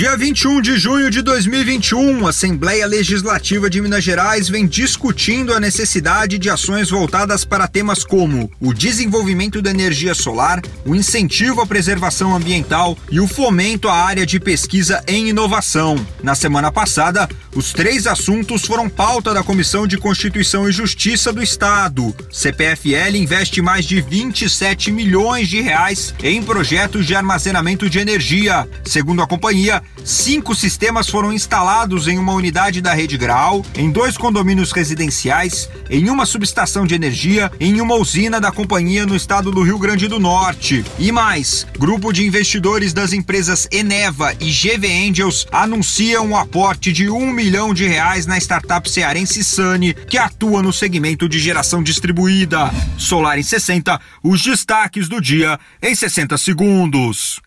Dia 21 de junho de 2021, a Assembleia Legislativa de Minas Gerais vem discutindo a necessidade de ações voltadas para temas como o desenvolvimento da energia solar, o incentivo à preservação ambiental e o fomento à área de pesquisa em inovação. Na semana passada, os três assuntos foram pauta da Comissão de Constituição e Justiça do Estado. CPFL investe mais de 27 milhões de reais em projetos de armazenamento de energia. Segundo a companhia, cinco sistemas foram instalados em uma unidade da rede Grau, em dois condomínios residenciais, em uma subestação de energia, em uma usina da companhia no estado do Rio Grande do Norte. E mais, grupo de investidores das empresas Eneva e GV Angels anunciam um aporte de um milhão de reais na startup cearense Sani, que atua no segmento de geração distribuída. Solar em 60, os destaques do dia em 60 segundos.